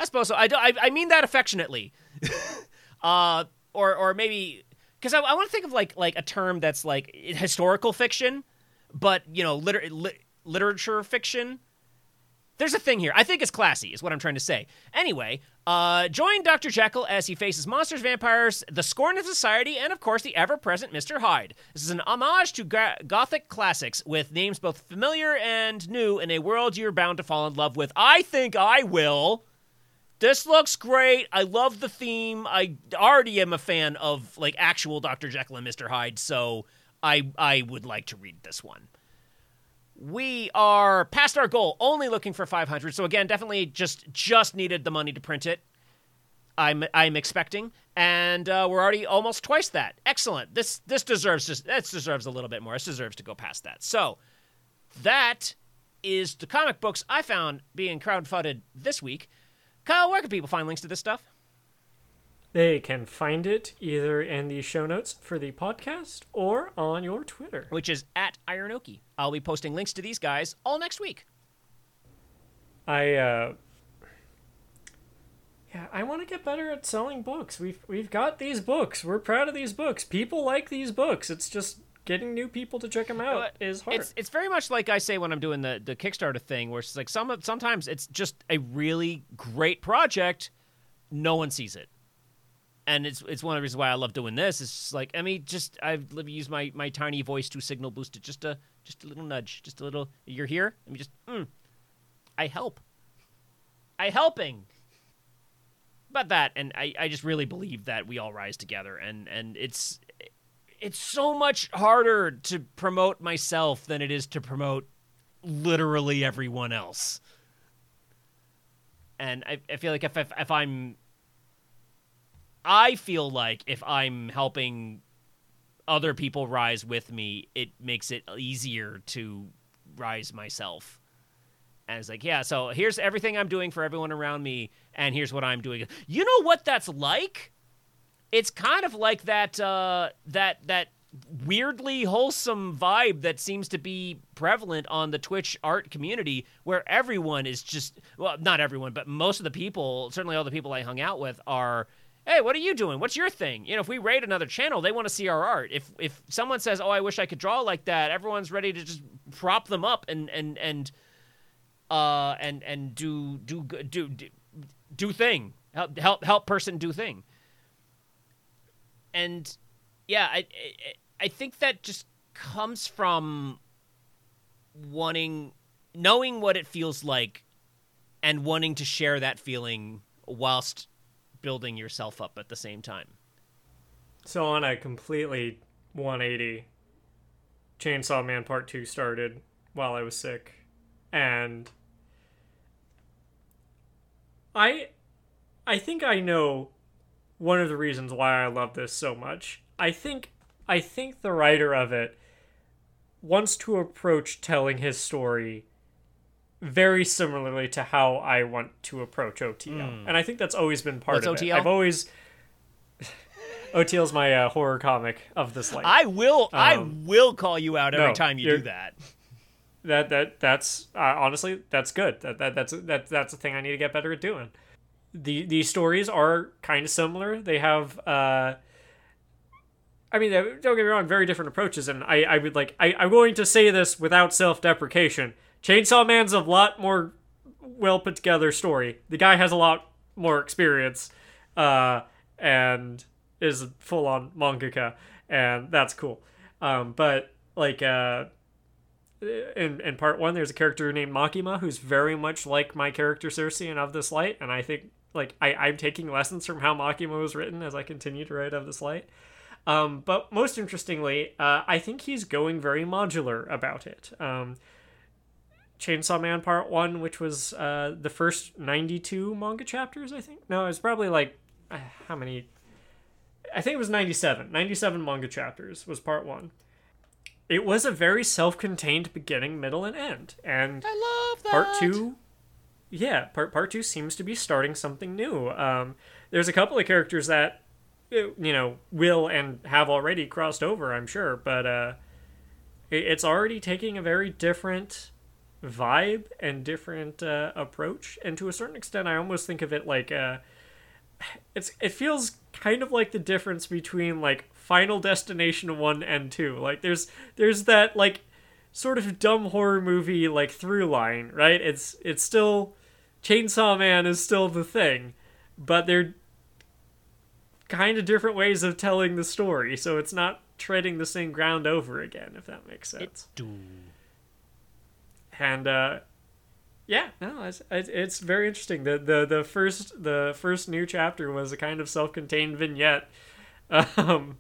I suppose so. I, do, I, I mean that affectionately. uh, or or maybe because I, I want to think of like like a term that's like historical fiction, but you know liter- li- literature fiction. There's a thing here. I think it's classy, is what I'm trying to say. Anyway, uh, join Dr. Jekyll as he faces monsters, vampires, the scorn of society, and of course the ever-present Mr. Hyde. This is an homage to Gothic classics with names both familiar and new in a world you're bound to fall in love with. I think I will this looks great. I love the theme. I already am a fan of like actual Dr. Jekyll and Mr. Hyde, so I I would like to read this one. We are past our goal, only looking for 500. So again, definitely just just needed the money to print it. I'm I'm expecting, and uh, we're already almost twice that. Excellent. This this deserves just this deserves a little bit more. This deserves to go past that. So that is the comic books I found being crowdfunded this week. Kyle, where can people find links to this stuff? They can find it either in the show notes for the podcast or on your Twitter. Which is at Ironohki. I'll be posting links to these guys all next week. I uh yeah, I want to get better at selling books. We've we've got these books. We're proud of these books. People like these books. It's just getting new people to check them out is hard. It's it's very much like I say when I'm doing the the Kickstarter thing, where it's like some sometimes it's just a really great project, no one sees it, and it's it's one of the reasons why I love doing this. It's just like I mean, just I've let me use my my tiny voice to signal boost it, just a just a little nudge, just a little. You're here. Let me just. Mm, I help. I helping. about that, and I, I just really believe that we all rise together, and and it's it's so much harder to promote myself than it is to promote literally everyone else. And I, I feel like if, if if I'm I feel like if I'm helping other people rise with me, it makes it easier to rise myself. And it's like, yeah, so here's everything I'm doing for everyone around me, and here's what I'm doing. You know what that's like? It's kind of like that uh, that that weirdly wholesome vibe that seems to be prevalent on the Twitch art community, where everyone is just well, not everyone, but most of the people, certainly all the people I hung out with, are hey, what are you doing? What's your thing? You know, if we raid another channel, they want to see our art. If if someone says, "Oh, I wish I could draw like that," everyone's ready to just prop them up and and and uh and and do do do do, do thing. Help help help person do thing. And yeah, I, I I think that just comes from wanting knowing what it feels like and wanting to share that feeling whilst building yourself up at the same time. So on a completely 180, Chainsaw Man Part 2 started while I was sick. And I I think I know one of the reasons why I love this so much. I think I think the writer of it wants to approach telling his story very similarly to how I want to approach OTL. And I think that's always been part What's of OTL? it. I've always OTL's my uh, horror comic of this life. I will I Um, will call you out every no, time you do that. that that that's uh, honestly that's good. That, that that's that that's a thing I need to get better at doing. The the stories are kind of similar. They have uh I mean, uh, don't get me wrong, very different approaches, and I, I would like, I, I'm going to say this without self-deprecation. Chainsaw Man's a lot more well put together story. The guy has a lot more experience, uh, and is full on mangaka, and that's cool. Um, but like, uh, in in part one, there's a character named Makima who's very much like my character Cersei in Of This Light, and I think like I, I'm taking lessons from how Makima was written as I continue to write Of This Light. Um, but most interestingly, uh, I think he's going very modular about it. Um, Chainsaw Man Part 1, which was uh, the first 92 manga chapters, I think. No, it was probably like, uh, how many? I think it was 97. 97 manga chapters was Part 1. It was a very self contained beginning, middle, and end. And I love that. part two yeah part part two seems to be starting something new. Um there's a couple of characters that uh, you know will and have already crossed over i'm sure but uh it's already taking a very different vibe and different uh, approach. And to a certain extent i almost think of it like uh it's it feels kind of like the difference between like final destination 1 and 2 like there's there's that like sort of dumb horror movie like through line, right? It's it's still Chainsaw Man is still the thing, but they're kind of different ways of telling the story, so it's not treading the same ground over again, if that makes sense. It Do. And uh yeah, no, it's, it's very interesting. The the the first the first new chapter was a kind of self-contained vignette um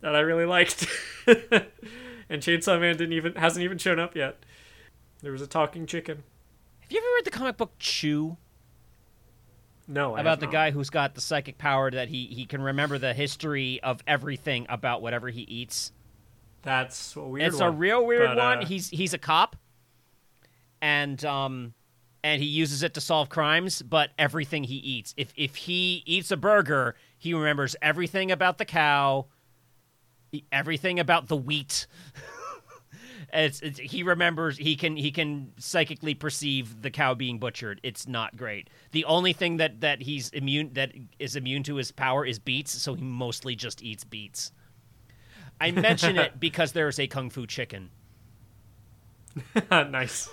that I really liked. and Chainsaw Man didn't even hasn't even shown up yet. There was a talking chicken. Have you ever read the comic book Chew? No, I about the guy who's got the psychic power that he he can remember the history of everything about whatever he eats. That's a weird it's a real weird but, one. uh, He's he's a cop, and um, and he uses it to solve crimes. But everything he eats, if if he eats a burger, he remembers everything about the cow, everything about the wheat. it's, it's he remembers he can he can psychically perceive the cow being butchered. It's not great. The only thing that that he's immune that is immune to his power is beets, so he mostly just eats beets. I mention it because there's a kung fu chicken. nice.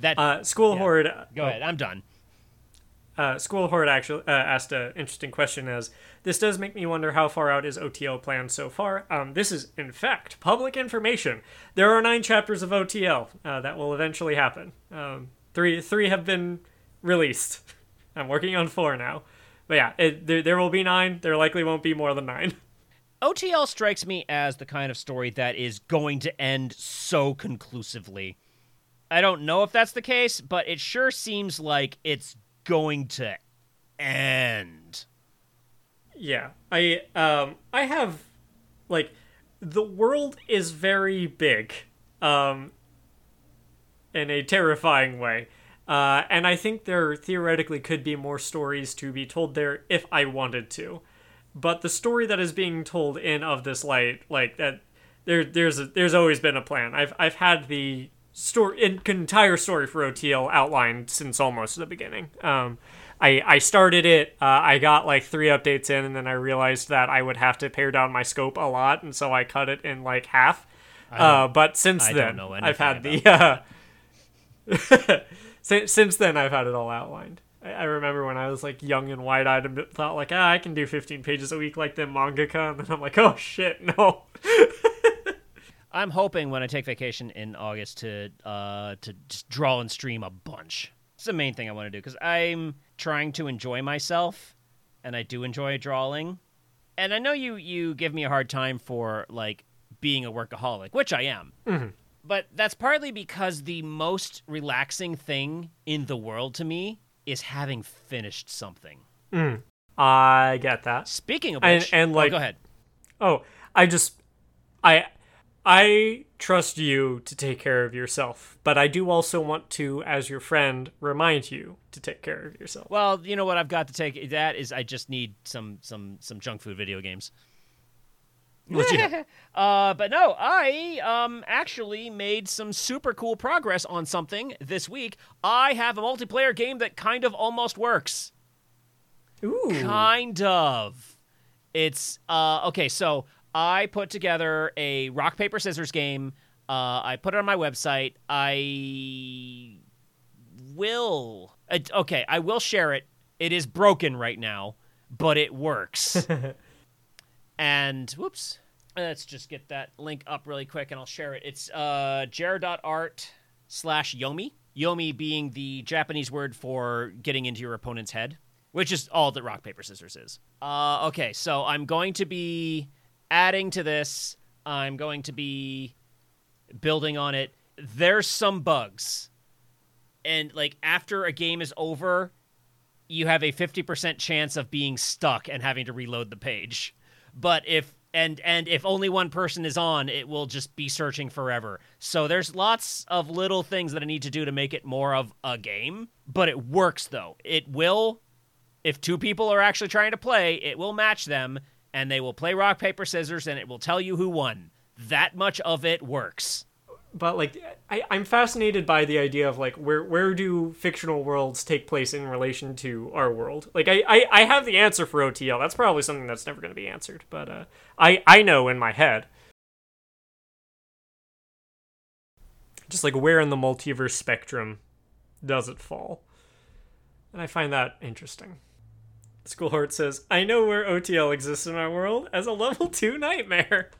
That Uh, School Yeah. Horde. go ahead. I'm done. Uh, School Horde actually uh, asked an interesting question as this does make me wonder how far out is OTL planned so far. Um, this is, in fact, public information. There are nine chapters of OTL uh, that will eventually happen. Um, three three have been released. I'm working on four now. But yeah, it, there, there will be nine. There likely won't be more than nine. OTL strikes me as the kind of story that is going to end so conclusively. I don't know if that's the case, but it sure seems like it's going to end. Yeah, I um I have like the world is very big um in a terrifying way. Uh and I think there theoretically could be more stories to be told there if I wanted to. But the story that is being told in of this light like that there there's a, there's always been a plan. I've I've had the story an entire story for OTL outlined since almost the beginning. Um I, I started it. Uh, I got like three updates in, and then I realized that I would have to pare down my scope a lot, and so I cut it in like half. Uh, but since I then, I've had the. Uh, since, since then, I've had it all outlined. I, I remember when I was like young and wide eyed and thought like, ah, I can do 15 pages a week like the mangaka, and then I'm like, oh shit, no. I'm hoping when I take vacation in August to uh, to just draw and stream a bunch. It's the main thing I want to do because I'm trying to enjoy myself, and I do enjoy drawing. And I know you you give me a hard time for like being a workaholic, which I am. But that's partly because the most relaxing thing in the world to me is having finished something. I get that. Speaking of And- which, and, oh, like- go ahead. Oh, I just I I trust you to take care of yourself, but I do also want to as your friend remind you to take care of yourself. Well, you know what I've got to take that is I just need some some some junk food video games. uh, but no, I um actually made some super cool progress on something this week. I have a multiplayer game that kind of almost works. Ooh. Kind of. It's uh okay, so I put together a rock paper scissors game. Uh, I put it on my website. I will. Uh, okay, I will share it. It is broken right now, but it works. and whoops, let's just get that link up really quick, and I'll share it. It's uh, jar.art slash yomi. Yomi being the Japanese word for getting into your opponent's head, which is all that rock paper scissors is. Uh, okay, so I'm going to be adding to this. I'm going to be building on it. There's some bugs. And like after a game is over, you have a 50% chance of being stuck and having to reload the page. But if and and if only one person is on, it will just be searching forever. So there's lots of little things that I need to do to make it more of a game, but it works though. It will if two people are actually trying to play, it will match them and they will play rock paper scissors and it will tell you who won. That much of it works. But like I, I'm fascinated by the idea of like where where do fictional worlds take place in relation to our world? Like I, I, I have the answer for OTL. That's probably something that's never gonna be answered. But uh I, I know in my head. Just like where in the multiverse spectrum does it fall? And I find that interesting. Schoolheart says, I know where OTL exists in our world as a level 2 nightmare.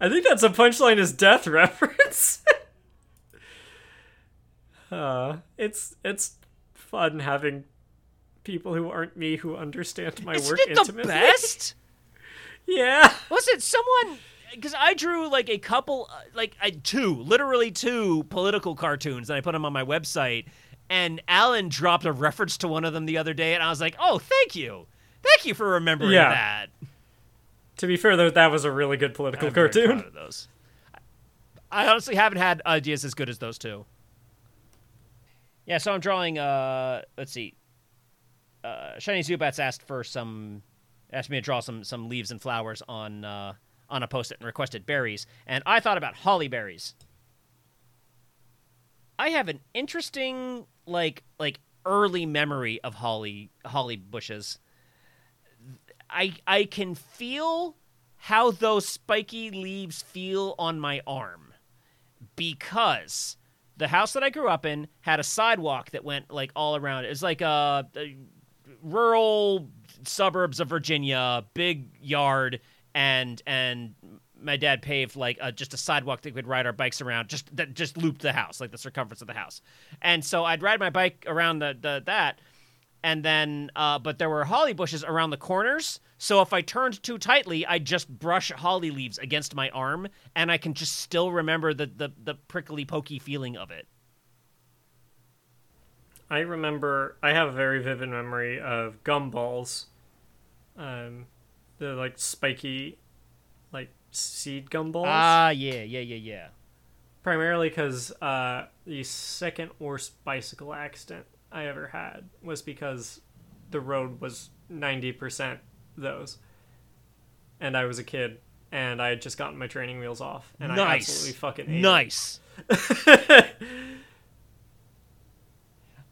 I think that's a punchline is death reference. uh, it's it's fun having people who aren't me who understand my Isn't work it the best? Yeah. Listen, someone because I drew like a couple, uh, like I two, literally two political cartoons, and I put them on my website. And Alan dropped a reference to one of them the other day, and I was like, "Oh, thank you, thank you for remembering Yeah. that." To be fair, though, that was a really good political I'm cartoon. of those. I honestly haven't had ideas as good as those two. Yeah, so I'm drawing. Uh, let's see. Uh, Shiny Zubats asked for some, asked me to draw some some leaves and flowers on uh, on a post-it and requested berries, and I thought about holly berries. I have an interesting like like early memory of holly holly bushes. I I can feel how those spiky leaves feel on my arm because the house that I grew up in had a sidewalk that went like all around. It was like a, a rural suburbs of Virginia, big yard, and and my dad paved like a, just a sidewalk that we'd ride our bikes around, just that just looped the house, like the circumference of the house. And so I'd ride my bike around the, the that, and then uh, but there were holly bushes around the corners. So if I turned too tightly, I'd just brush holly leaves against my arm, and I can just still remember the the, the prickly pokey feeling of it. I remember I have a very vivid memory of gumballs. Um, the like spiky, seed gumballs. Ah, yeah, yeah, yeah, yeah. Primarily because uh, the second worst bicycle accident I ever had was because the road was ninety percent those, and I was a kid, and I had just gotten my training wheels off, and I Nice. absolutely fucking Nice.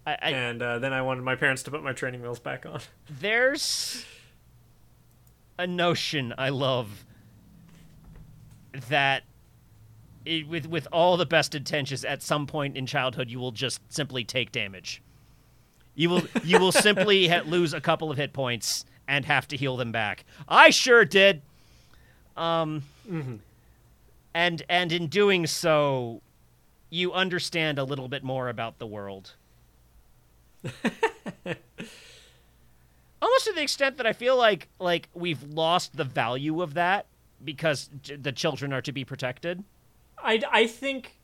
I, I, and uh, then I wanted my parents to put my training wheels back on. there's a notion I love that it, with with all the best intentions, at some point in childhood, you will just simply take damage. You will you will simply ha- lose a couple of hit points and have to heal them back. I sure did. Um, and and in doing so, you understand a little bit more about the world. Almost to the extent that I feel like like we've lost the value of that because the children are to be protected. I, I think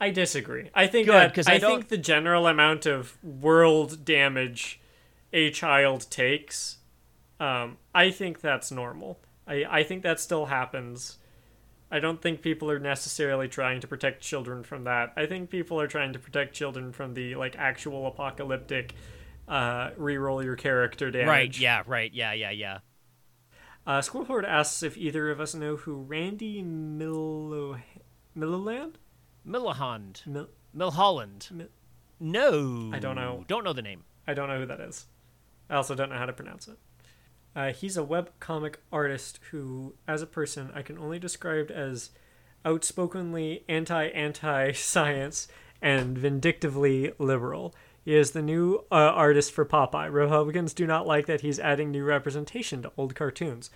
I disagree. I think Good, that I, I think the general amount of world damage a child takes, um, I think that's normal. I, I think that still happens. I don't think people are necessarily trying to protect children from that. I think people are trying to protect children from the like actual apocalyptic uh, re-roll your character damage. Right? Yeah. Right. Yeah. Yeah. Yeah. Uh, Squirrelhorde asks if either of us know who Randy Milo Milliland? Millahand. Mil- Milholland. Mi- No. I don't know. Don't know the name. I don't know who that is. I also don't know how to pronounce it. Uh, he's a webcomic artist who, as a person, I can only describe as outspokenly anti anti science and vindictively liberal. He is the new uh, artist for Popeye. Republicans do not like that he's adding new representation to old cartoons.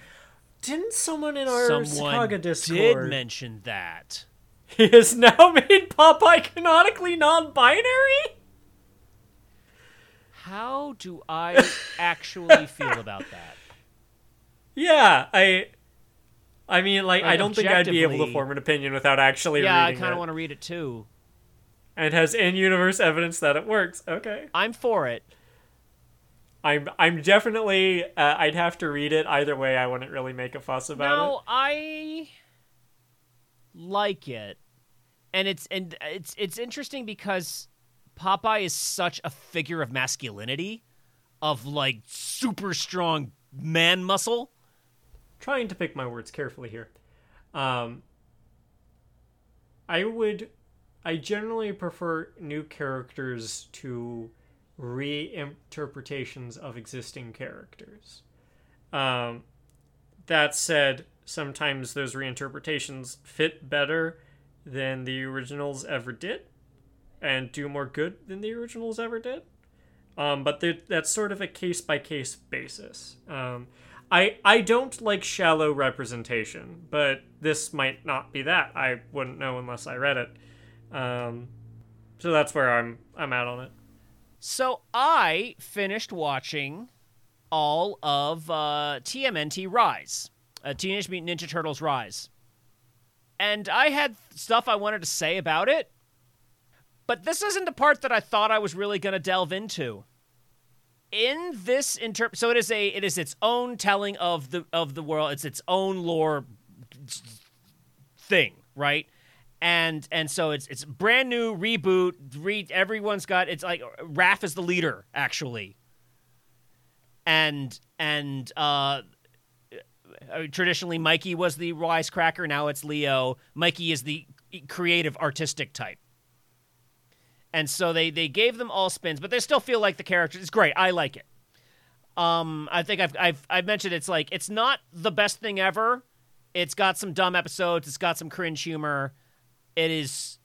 Didn't someone in our Someone did Discord? mention that. he has now made Popeye canonically non-binary. How do I actually feel about that? Yeah, I. I mean, like, Like, I don't think I'd be able to form an opinion without actually Yeah, I kind of want to read it too. And has in-universe evidence that it works. Okay, I'm for it. I'm. I'm definitely. Uh, I'd have to read it either way. I wouldn't really make a fuss about it. No, I like it, and it's and it's it's interesting because Popeye is such a figure of masculinity, of like super strong man muscle. Trying to pick my words carefully here. Um. I would. I generally prefer new characters to reinterpretations of existing characters. Um, that said, sometimes those reinterpretations fit better than the originals ever did and do more good than the originals ever did. Um, but that's sort of a case by case basis. Um, I I don't like shallow representation, but this might not be that. I wouldn't know unless I read it. Um, so that's where I'm I'm out on it. So I finished watching all of uh, TMNT Rise, uh, Teenage Mutant Ninja Turtles Rise, and I had stuff I wanted to say about it. But this isn't the part that I thought I was really going to delve into. In this inter so it is a it is its own telling of the of the world. It's its own lore thing, right? And and so it's it's brand new reboot. Re, everyone's got it's like Raph is the leader actually. And and uh traditionally Mikey was the wisecracker, now it's Leo. Mikey is the creative artistic type and so they they gave them all spins, but they still feel like the characters. It's great. I like it. Um, I think I've I've I've mentioned it's like it's not the best thing ever. It's got some dumb episodes. It's got some cringe humor. It is.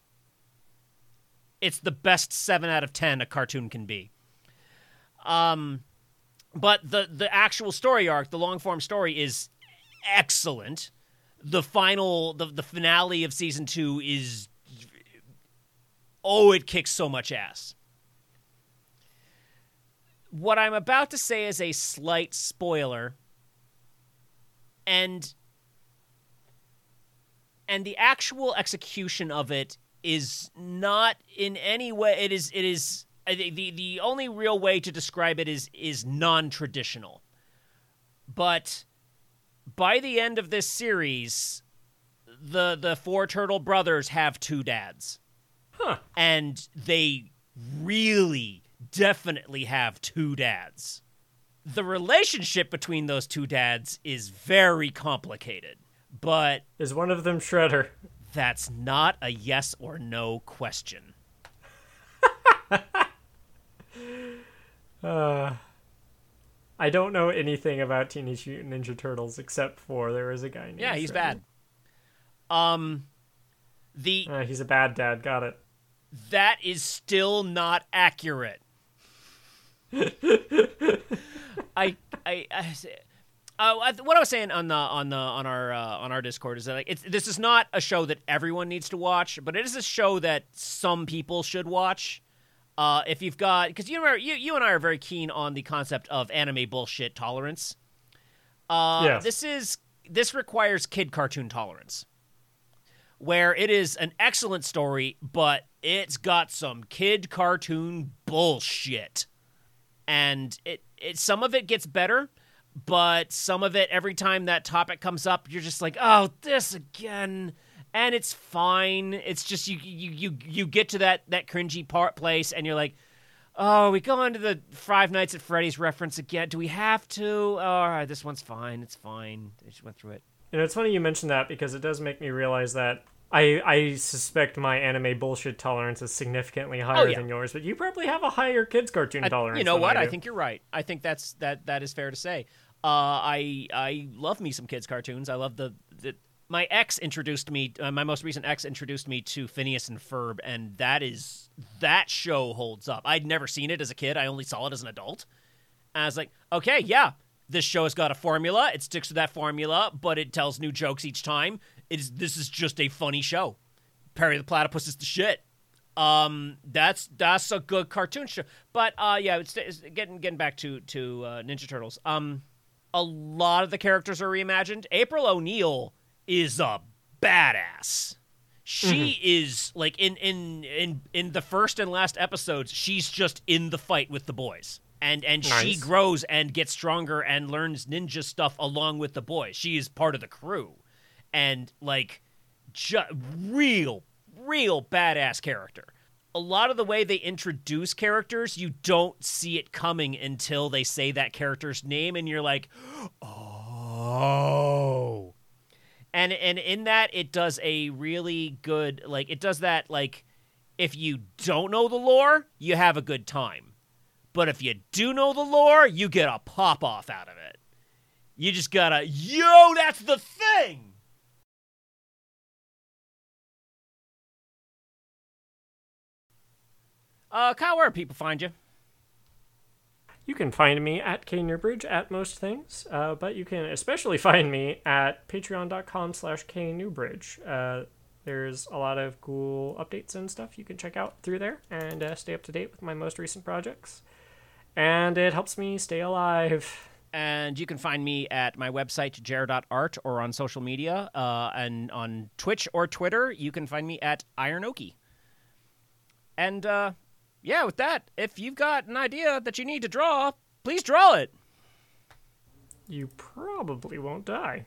It's the best seven out of ten a cartoon can be. Um, but the the actual story arc, the long form story, is excellent. The final, the the finale of season two is oh, it kicks so much ass. What I'm about to say is a slight spoiler. And and the actual execution of it is not in any way it is it is the the only real way to describe it is is non-traditional. But by the end of this series, the the four turtle brothers have two dads. Huh. And they really definitely have two dads. The relationship between those two dads is very complicated, but Is one of them Shredder? that's not a yes or no question. Uh, I don't know anything about Teenage Mutant Ninja Turtles except for there is a guy named. Yeah, he's Shredder. bad. Um the Uh, he's a bad dad. Got it. that is still not accurate. I, I, I, uh, what I was saying on the on the on our uh, on our Discord is that like it's this is not a show that everyone needs to watch, but it is a show that some people should watch. Uh, if you've got because you, know, you you and I are very keen on the concept of anime bullshit tolerance. Uh, Yes. This is this requires kid cartoon tolerance where it is an excellent story, but it's got some kid cartoon bullshit. And it, it some of it gets better, but some of it every time that topic comes up, you're just like, "Oh, this again." And it's fine. It's just you you you you get to that that cringy part place and you're like, "Oh, we go into the Five Nights at Freddy's reference again. Do we have to? all right, this one's fine. It's fine. I just went through it." You know, it's funny you mention that because it does make me realize that I I suspect my anime bullshit tolerance is significantly oh, higher Oh, yeah. than yours, but you probably have a higher kids cartoon I- tolerance. You know what? I, I, think you're right. I think that's that that is fair to say. Uh, I I love me some kids cartoons. I love the, the my ex introduced me. Uh, my most recent ex introduced me to Phineas and Ferb, and that is that show holds up. I'd never seen it as a kid. I only saw it as an adult. And I was like, okay, yeah, this show has got a formula. It sticks to that formula, but it tells new jokes each time. It is this is just a funny show. Perry the Platypus is the shit. Um, that's that's a good cartoon show. But uh, yeah, it's, it's getting getting back to to uh, Ninja Turtles. Um, a lot of the characters are reimagined. April O'Neil is a badass. She mm-hmm. is like in in in in the first and last episodes, she's just in the fight with the boys. And and she grows and gets stronger and learns ninja stuff along with the boys. She is part of the crew. And like ju- real real badass character. A lot of the way they introduce characters, you don't see it coming until they say that character's name and you're like, "Oh." and and in that it does a really good like it does that like if you don't know the lore you have a good time. But if you do know the lore you get a pop off out of it. You just gotta yo that's the thing uh kyle where do people find you You can find me at Knewbridge at most things, uh, but you can especially find me at patreon.com slash Knewbridge. Uh, there's a lot of cool updates and stuff you can check out through there and uh, stay up to date with my most recent projects. And it helps me stay alive. And you can find me at my website, jared.art, or on social media. Uh, and on Twitch or Twitter, you can find me at Ironohki. And uh, yeah, with that, if you've got an idea that you need to draw, please draw it. You probably won't die.